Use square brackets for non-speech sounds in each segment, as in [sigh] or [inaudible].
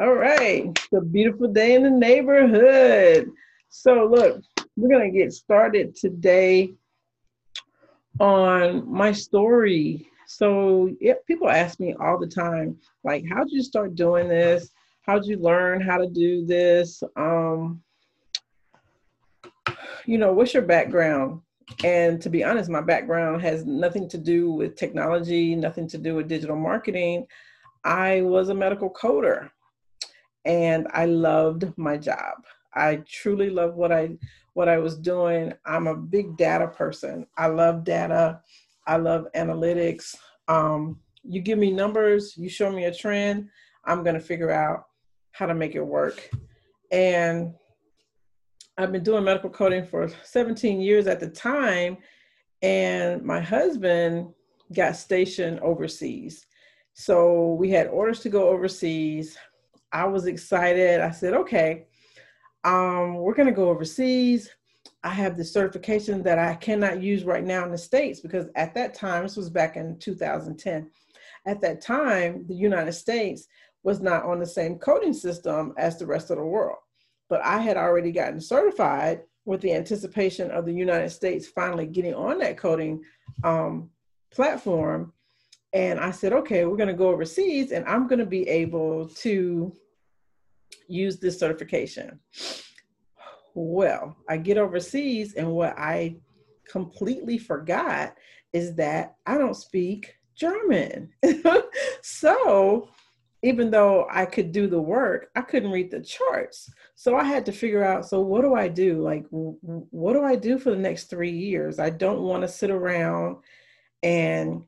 All right, it's a beautiful day in the neighborhood. So, look, we're going to get started today on my story. So, yeah, people ask me all the time, like, how'd you start doing this? How'd you learn how to do this? Um, you know, what's your background? And to be honest, my background has nothing to do with technology, nothing to do with digital marketing. I was a medical coder and I loved my job. I truly love what I what I was doing. I'm a big data person. I love data. I love analytics. Um, you give me numbers, you show me a trend, I'm going to figure out how to make it work. And I've been doing medical coding for 17 years at the time, and my husband got stationed overseas. So we had orders to go overseas. I was excited. I said, okay, um, we're going to go overseas. I have the certification that I cannot use right now in the States because at that time, this was back in 2010, at that time, the United States was not on the same coding system as the rest of the world. But I had already gotten certified with the anticipation of the United States finally getting on that coding um, platform. And I said, okay, we're going to go overseas and I'm going to be able to use this certification. Well, I get overseas, and what I completely forgot is that I don't speak German. [laughs] so, even though I could do the work, I couldn't read the charts. So I had to figure out so, what do I do? Like, what do I do for the next three years? I don't want to sit around and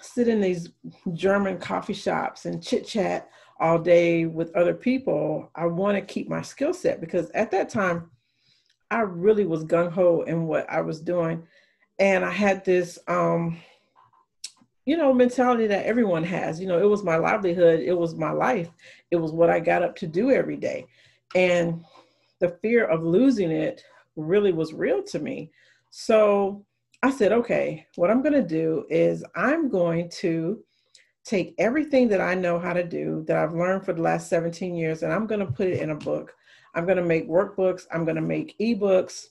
sit in these German coffee shops and chit chat all day with other people, I want to keep my skill set because at that time, I really was gung ho in what I was doing. And I had this, um, you know, mentality that everyone has. You know, it was my livelihood, it was my life, it was what I got up to do every day. And the fear of losing it really was real to me. So I said, okay, what I'm going to do is I'm going to take everything that I know how to do that I've learned for the last 17 years and I'm going to put it in a book. I'm going to make workbooks, I'm going to make ebooks.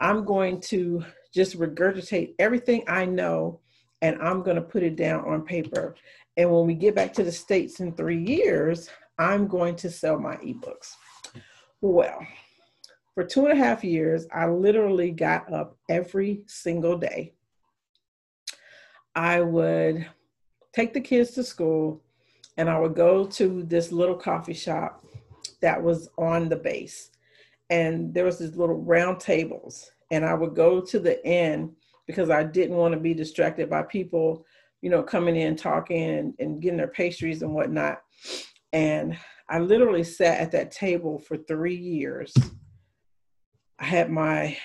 I'm going to just regurgitate everything I know and I'm going to put it down on paper. And when we get back to the States in three years, I'm going to sell my ebooks. Well, for two and a half years, I literally got up every single day. I would take the kids to school and I would go to this little coffee shop that was on the base. And there was these little round tables. And I would go to the end because I didn't want to be distracted by people, you know, coming in, talking and, and getting their pastries and whatnot. And I literally sat at that table for three years. I had my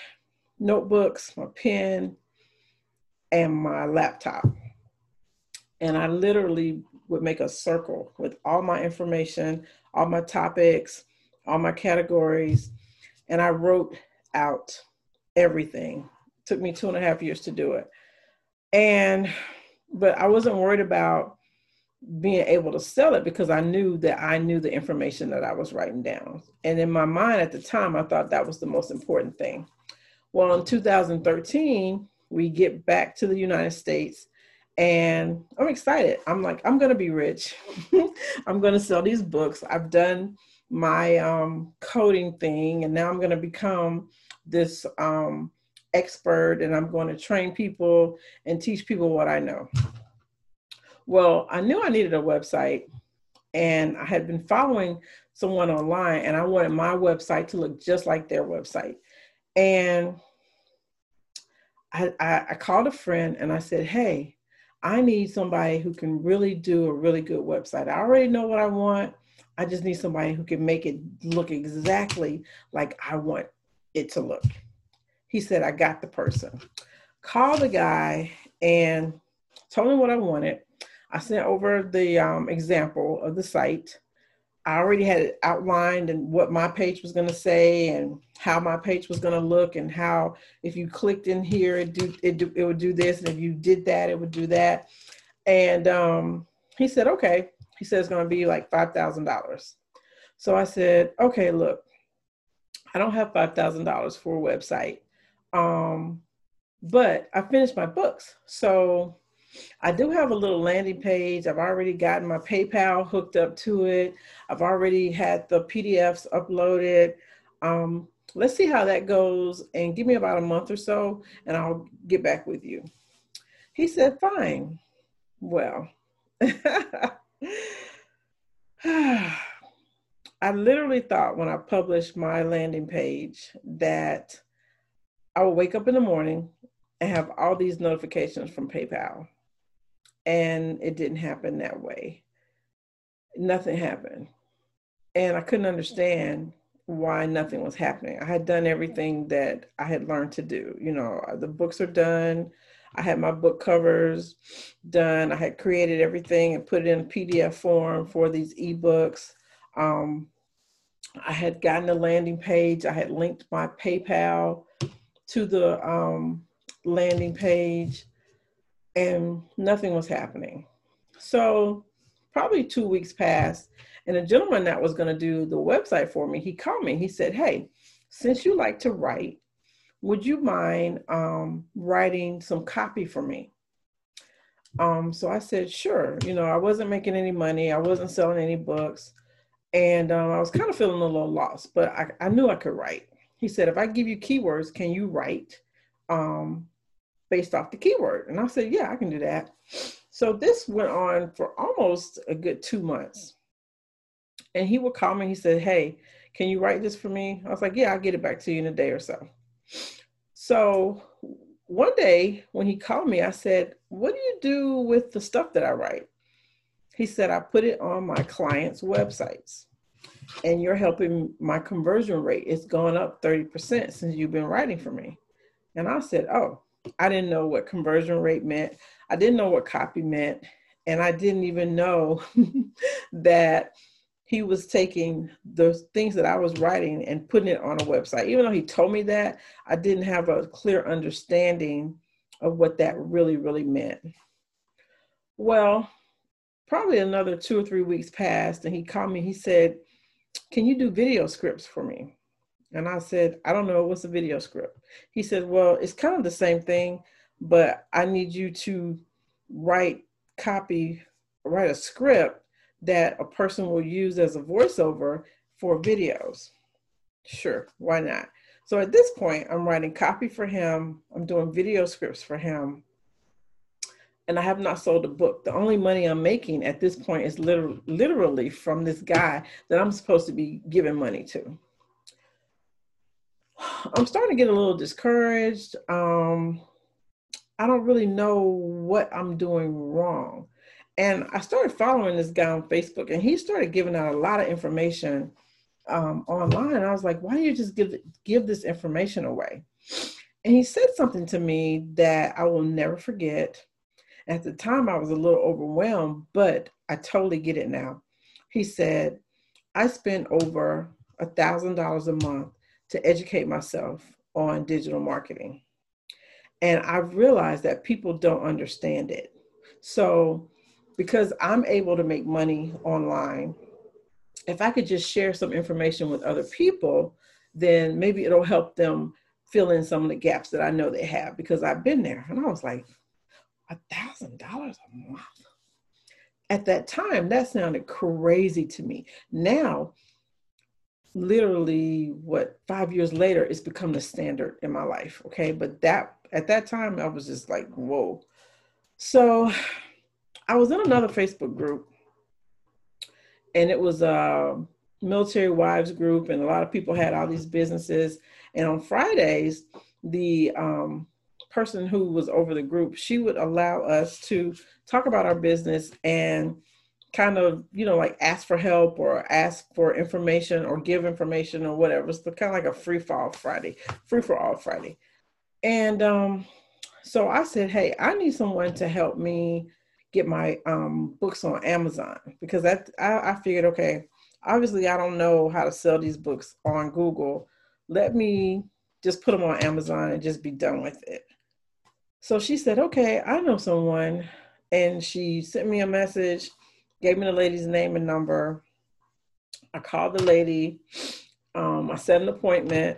notebooks, my pen, and my laptop and I literally would make a circle with all my information, all my topics, all my categories, and I wrote out everything. It took me two and a half years to do it. And, but I wasn't worried about being able to sell it because I knew that I knew the information that I was writing down. And in my mind at the time, I thought that was the most important thing. Well, in 2013, we get back to the United States and I'm excited. I'm like, I'm gonna be rich. [laughs] I'm gonna sell these books. I've done my um, coding thing, and now I'm gonna become this um, expert, and I'm going to train people and teach people what I know. Well, I knew I needed a website, and I had been following someone online, and I wanted my website to look just like their website. And I, I, I called a friend and I said, Hey, I need somebody who can really do a really good website. I already know what I want. I just need somebody who can make it look exactly like I want it to look. He said, I got the person. Called the guy and told him what I wanted. I sent over the um, example of the site. I already had it outlined and what my page was going to say and how my page was going to look and how if you clicked in here it do it do, it would do this and if you did that it would do that. And um, he said, okay. He said it's going to be like five thousand dollars. So I said, okay, look, I don't have $5,000 for a website. Um, but I finished my books. So I do have a little landing page. I've already gotten my PayPal hooked up to it. I've already had the PDFs uploaded. Um, let's see how that goes and give me about a month or so and I'll get back with you. He said, fine. Well, [sighs] I literally thought when I published my landing page that I would wake up in the morning and have all these notifications from PayPal. And it didn't happen that way. Nothing happened. And I couldn't understand why nothing was happening. I had done everything that I had learned to do. You know, the books are done. I had my book covers done. I had created everything and put it in PDF form for these ebooks. Um, I had gotten a landing page. I had linked my PayPal to the um, landing page, and nothing was happening. So, probably two weeks passed, and a gentleman that was going to do the website for me, he called me. He said, Hey, since you like to write, would you mind um, writing some copy for me? Um, so I said, Sure. You know, I wasn't making any money, I wasn't selling any books. And um, I was kind of feeling a little lost, but I, I knew I could write. He said, if I give you keywords, can you write um, based off the keyword? And I said, yeah, I can do that. So this went on for almost a good two months. And he would call me, he said, hey, can you write this for me? I was like, yeah, I'll get it back to you in a day or so. So one day when he called me, I said, what do you do with the stuff that I write? He said, I put it on my clients' websites and you're helping my conversion rate. It's gone up 30% since you've been writing for me. And I said, Oh, I didn't know what conversion rate meant. I didn't know what copy meant. And I didn't even know [laughs] that he was taking those things that I was writing and putting it on a website. Even though he told me that, I didn't have a clear understanding of what that really, really meant. Well, probably another two or three weeks passed, and he called me. He said, Can you do video scripts for me? And I said, I don't know, what's a video script? He said, Well, it's kind of the same thing, but I need you to write copy, write a script that a person will use as a voiceover for videos. Sure, why not? So at this point, I'm writing copy for him, I'm doing video scripts for him, and I have not sold a book. The only money I'm making at this point is literally, literally from this guy that I'm supposed to be giving money to. I'm starting to get a little discouraged. Um, I don't really know what I'm doing wrong. And I started following this guy on Facebook, and he started giving out a lot of information um, online. I was like, why don't you just give give this information away? And he said something to me that I will never forget. At the time, I was a little overwhelmed, but I totally get it now. He said, I spend over a thousand dollars a month to educate myself on digital marketing. And I've realized that people don't understand it. So, because I'm able to make money online, if I could just share some information with other people, then maybe it'll help them fill in some of the gaps that I know they have because I've been there. And I was like, a thousand dollars a month. At that time, that sounded crazy to me. Now, literally, what five years later, it's become the standard in my life. Okay, but that at that time, I was just like, whoa. So, I was in another Facebook group, and it was a military wives group, and a lot of people had all these businesses. And on Fridays, the um, person who was over the group, she would allow us to talk about our business and kind of, you know, like ask for help or ask for information or give information or whatever. It's kind of like a free fall Friday, free for all Friday. And um, so I said, hey, I need someone to help me get my um, books on Amazon because that I, I figured, okay, obviously I don't know how to sell these books on Google. Let me just put them on Amazon and just be done with it. So she said, okay, I know someone. And she sent me a message, gave me the lady's name and number. I called the lady, um, I set an appointment,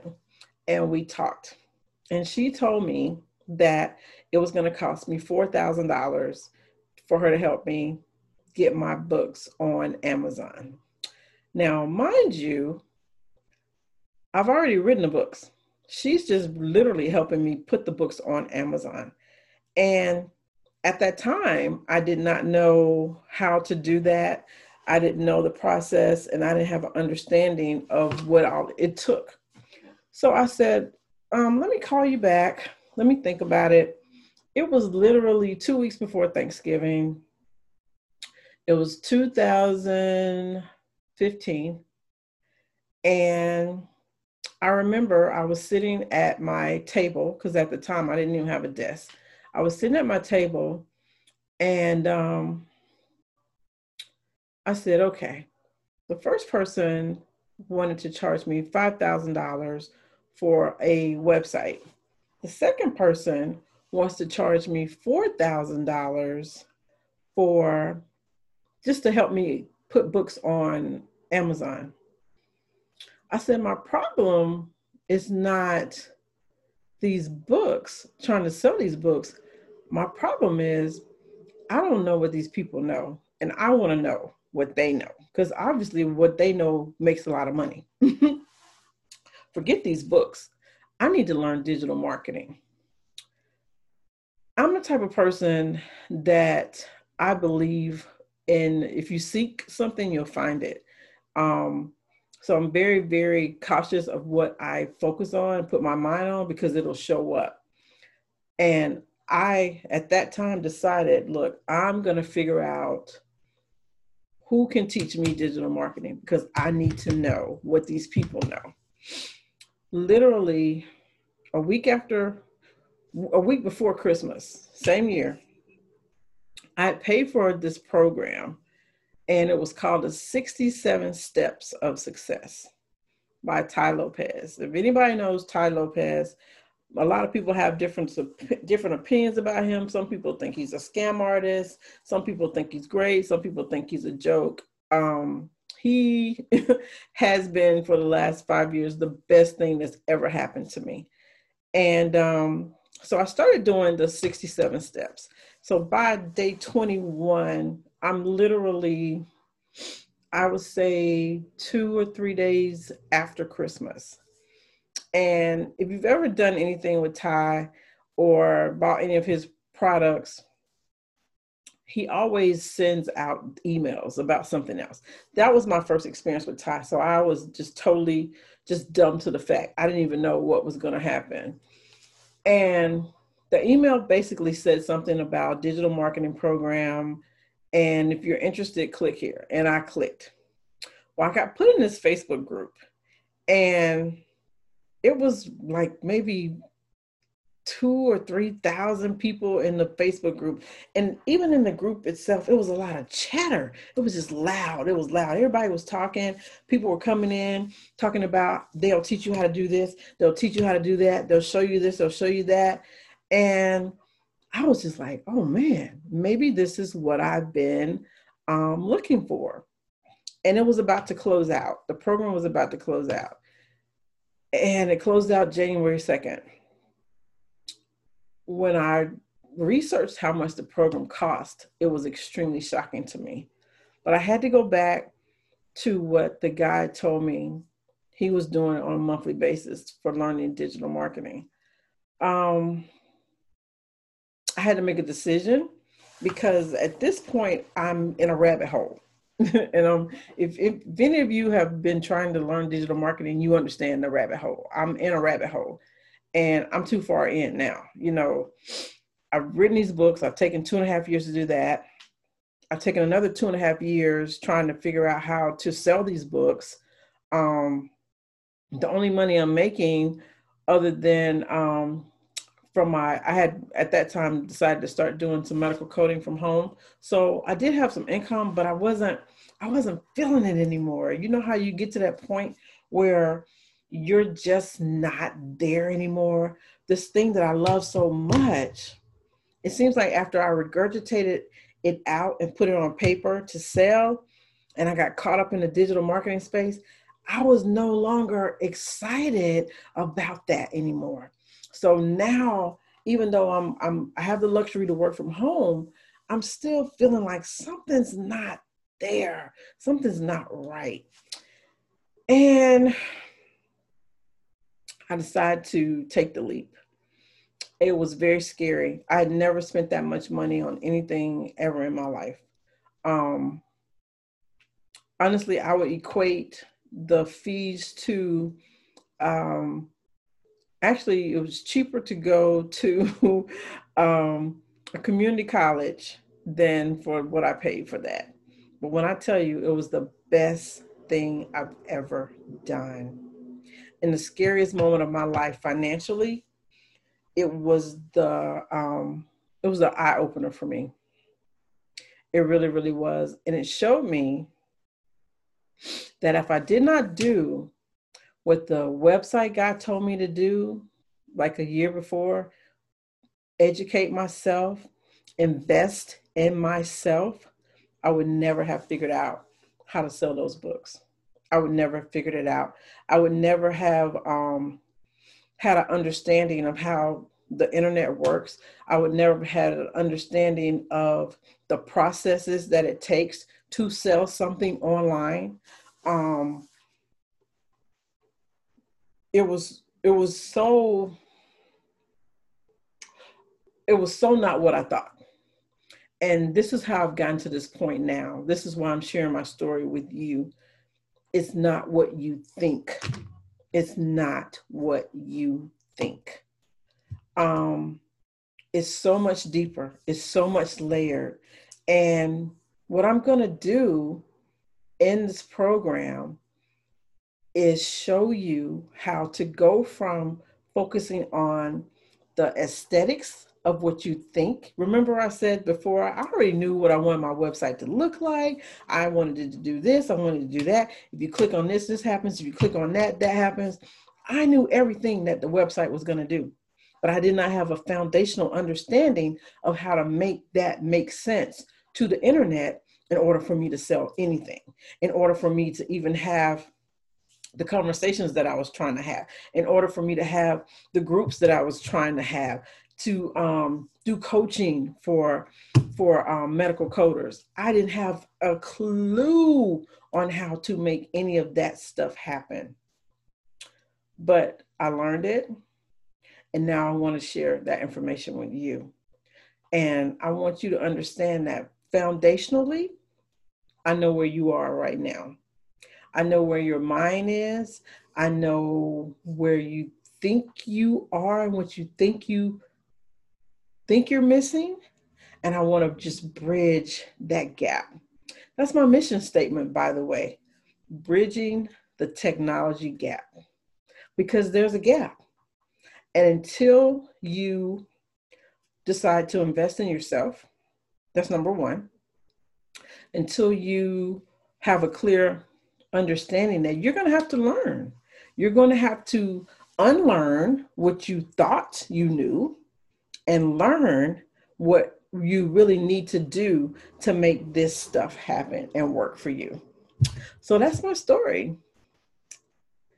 and we talked. And she told me that it was going to cost me $4,000 for her to help me get my books on Amazon. Now, mind you, I've already written the books. She's just literally helping me put the books on Amazon. And at that time, I did not know how to do that. I didn't know the process and I didn't have an understanding of what all it took. So I said, um, let me call you back. Let me think about it. It was literally two weeks before Thanksgiving. It was 2015. And I remember I was sitting at my table because at the time I didn't even have a desk. I was sitting at my table and um, I said, okay, the first person wanted to charge me $5,000 for a website. The second person wants to charge me $4,000 for just to help me put books on Amazon. I said, my problem is not these books, trying to sell these books. My problem is I don't know what these people know, and I want to know what they know because obviously what they know makes a lot of money. [laughs] Forget these books. I need to learn digital marketing. I'm the type of person that I believe in if you seek something, you'll find it. Um, so I'm very, very cautious of what I focus on, and put my mind on, because it'll show up. And I, at that time, decided look, I'm going to figure out who can teach me digital marketing because I need to know what these people know. Literally, a week after, a week before Christmas, same year, I paid for this program and it was called the 67 Steps of Success by Tai Lopez. If anybody knows Tai Lopez, a lot of people have different different opinions about him. Some people think he's a scam artist. Some people think he's great. Some people think he's a joke. Um, he [laughs] has been for the last five years the best thing that's ever happened to me. And um, so I started doing the 67 steps. So by day 21, I'm literally, I would say, two or three days after Christmas. And if you've ever done anything with Tai or bought any of his products, he always sends out emails about something else. That was my first experience with Tai. So I was just totally just dumb to the fact. I didn't even know what was going to happen. And the email basically said something about digital marketing program and if you're interested, click here. And I clicked. Well, I got put in this Facebook group, and it was like maybe two or three thousand people in the Facebook group. And even in the group itself, it was a lot of chatter. It was just loud. It was loud. Everybody was talking. People were coming in talking about they'll teach you how to do this, they'll teach you how to do that, they'll show you this, they'll show you that. And I was just like, oh man, maybe this is what I've been um, looking for. And it was about to close out. The program was about to close out. And it closed out January 2nd. When I researched how much the program cost, it was extremely shocking to me. But I had to go back to what the guy told me he was doing on a monthly basis for learning digital marketing. Um, I had to make a decision because at this point I'm in a rabbit hole. [laughs] and um, if, if any of you have been trying to learn digital marketing, you understand the rabbit hole. I'm in a rabbit hole and I'm too far in now. You know, I've written these books, I've taken two and a half years to do that. I've taken another two and a half years trying to figure out how to sell these books. Um, the only money I'm making, other than um, from my i had at that time decided to start doing some medical coding from home. So i did have some income but i wasn't i wasn't feeling it anymore. You know how you get to that point where you're just not there anymore? This thing that i love so much it seems like after i regurgitated it out and put it on paper to sell and I got caught up in the digital marketing space, I was no longer excited about that anymore. So now, even though I'm, I'm I have the luxury to work from home, I'm still feeling like something's not there. Something's not right. And I decided to take the leap. It was very scary. I had never spent that much money on anything ever in my life. Um, honestly, I would equate the fees to um, actually, it was cheaper to go to [laughs] um, a community college than for what I paid for that. But when I tell you, it was the best thing I've ever done. In the scariest moment of my life financially, it was the um, it was an eye opener for me. It really, really was, and it showed me that if I did not do what the website guy told me to do, like a year before, educate myself, invest in myself, I would never have figured out how to sell those books. I would never have figured it out. I would never have um, had an understanding of how the internet works. I would never have had an understanding of the processes that it takes to sell something online. Um, it was it was so it was so not what I thought. And this is how I've gotten to this point now. This is why I'm sharing my story with you. It's not what you think. It's not what you think. Um, it's so much deeper. It's so much layered. And what I'm going to do in this program is show you how to go from focusing on the aesthetics of what you think. Remember, I said before, I already knew what I wanted my website to look like. I wanted to do this, I wanted to do that. If you click on this, this happens. If you click on that, that happens. I knew everything that the website was going to do, but I did not have a foundational understanding of how to make that make sense to the internet in order for me to sell anything, in order for me to even have the conversations that I was trying to have, in order for me to have the groups that I was trying to have, to um, do coaching for for um, medical coders. I didn't have a clue on how to make any of that stuff happen, but I learned it, and now I want to share that information with you. And I want you to understand that foundationally, I know where you are right now. I know where your mind is. I know where you think you are and what you think you think you're missing. And I want to just bridge that gap. That's my mission statement, by the way bridging the technology gap because there's a gap. And until you decide to invest in yourself, that's number one. Until you have a clear understanding that you're going to have to learn, you're going to have to unlearn what you thought you knew and learn what you really need to do to make this stuff happen and work for you. So that's my story.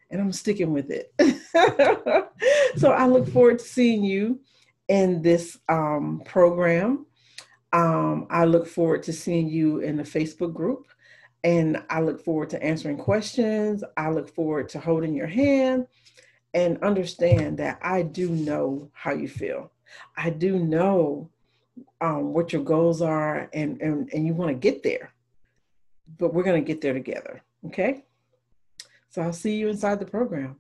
And I'm sticking with it. [laughs] so I look forward to seeing you in this um, program. Um, I look forward to seeing you in the Facebook group. And I look forward to answering questions. I look forward to holding your hand and understand that I do know how you feel. I do know um, what your goals are and, and, and you want to get there. But we're going to get there together. Okay. So I'll see you inside the program.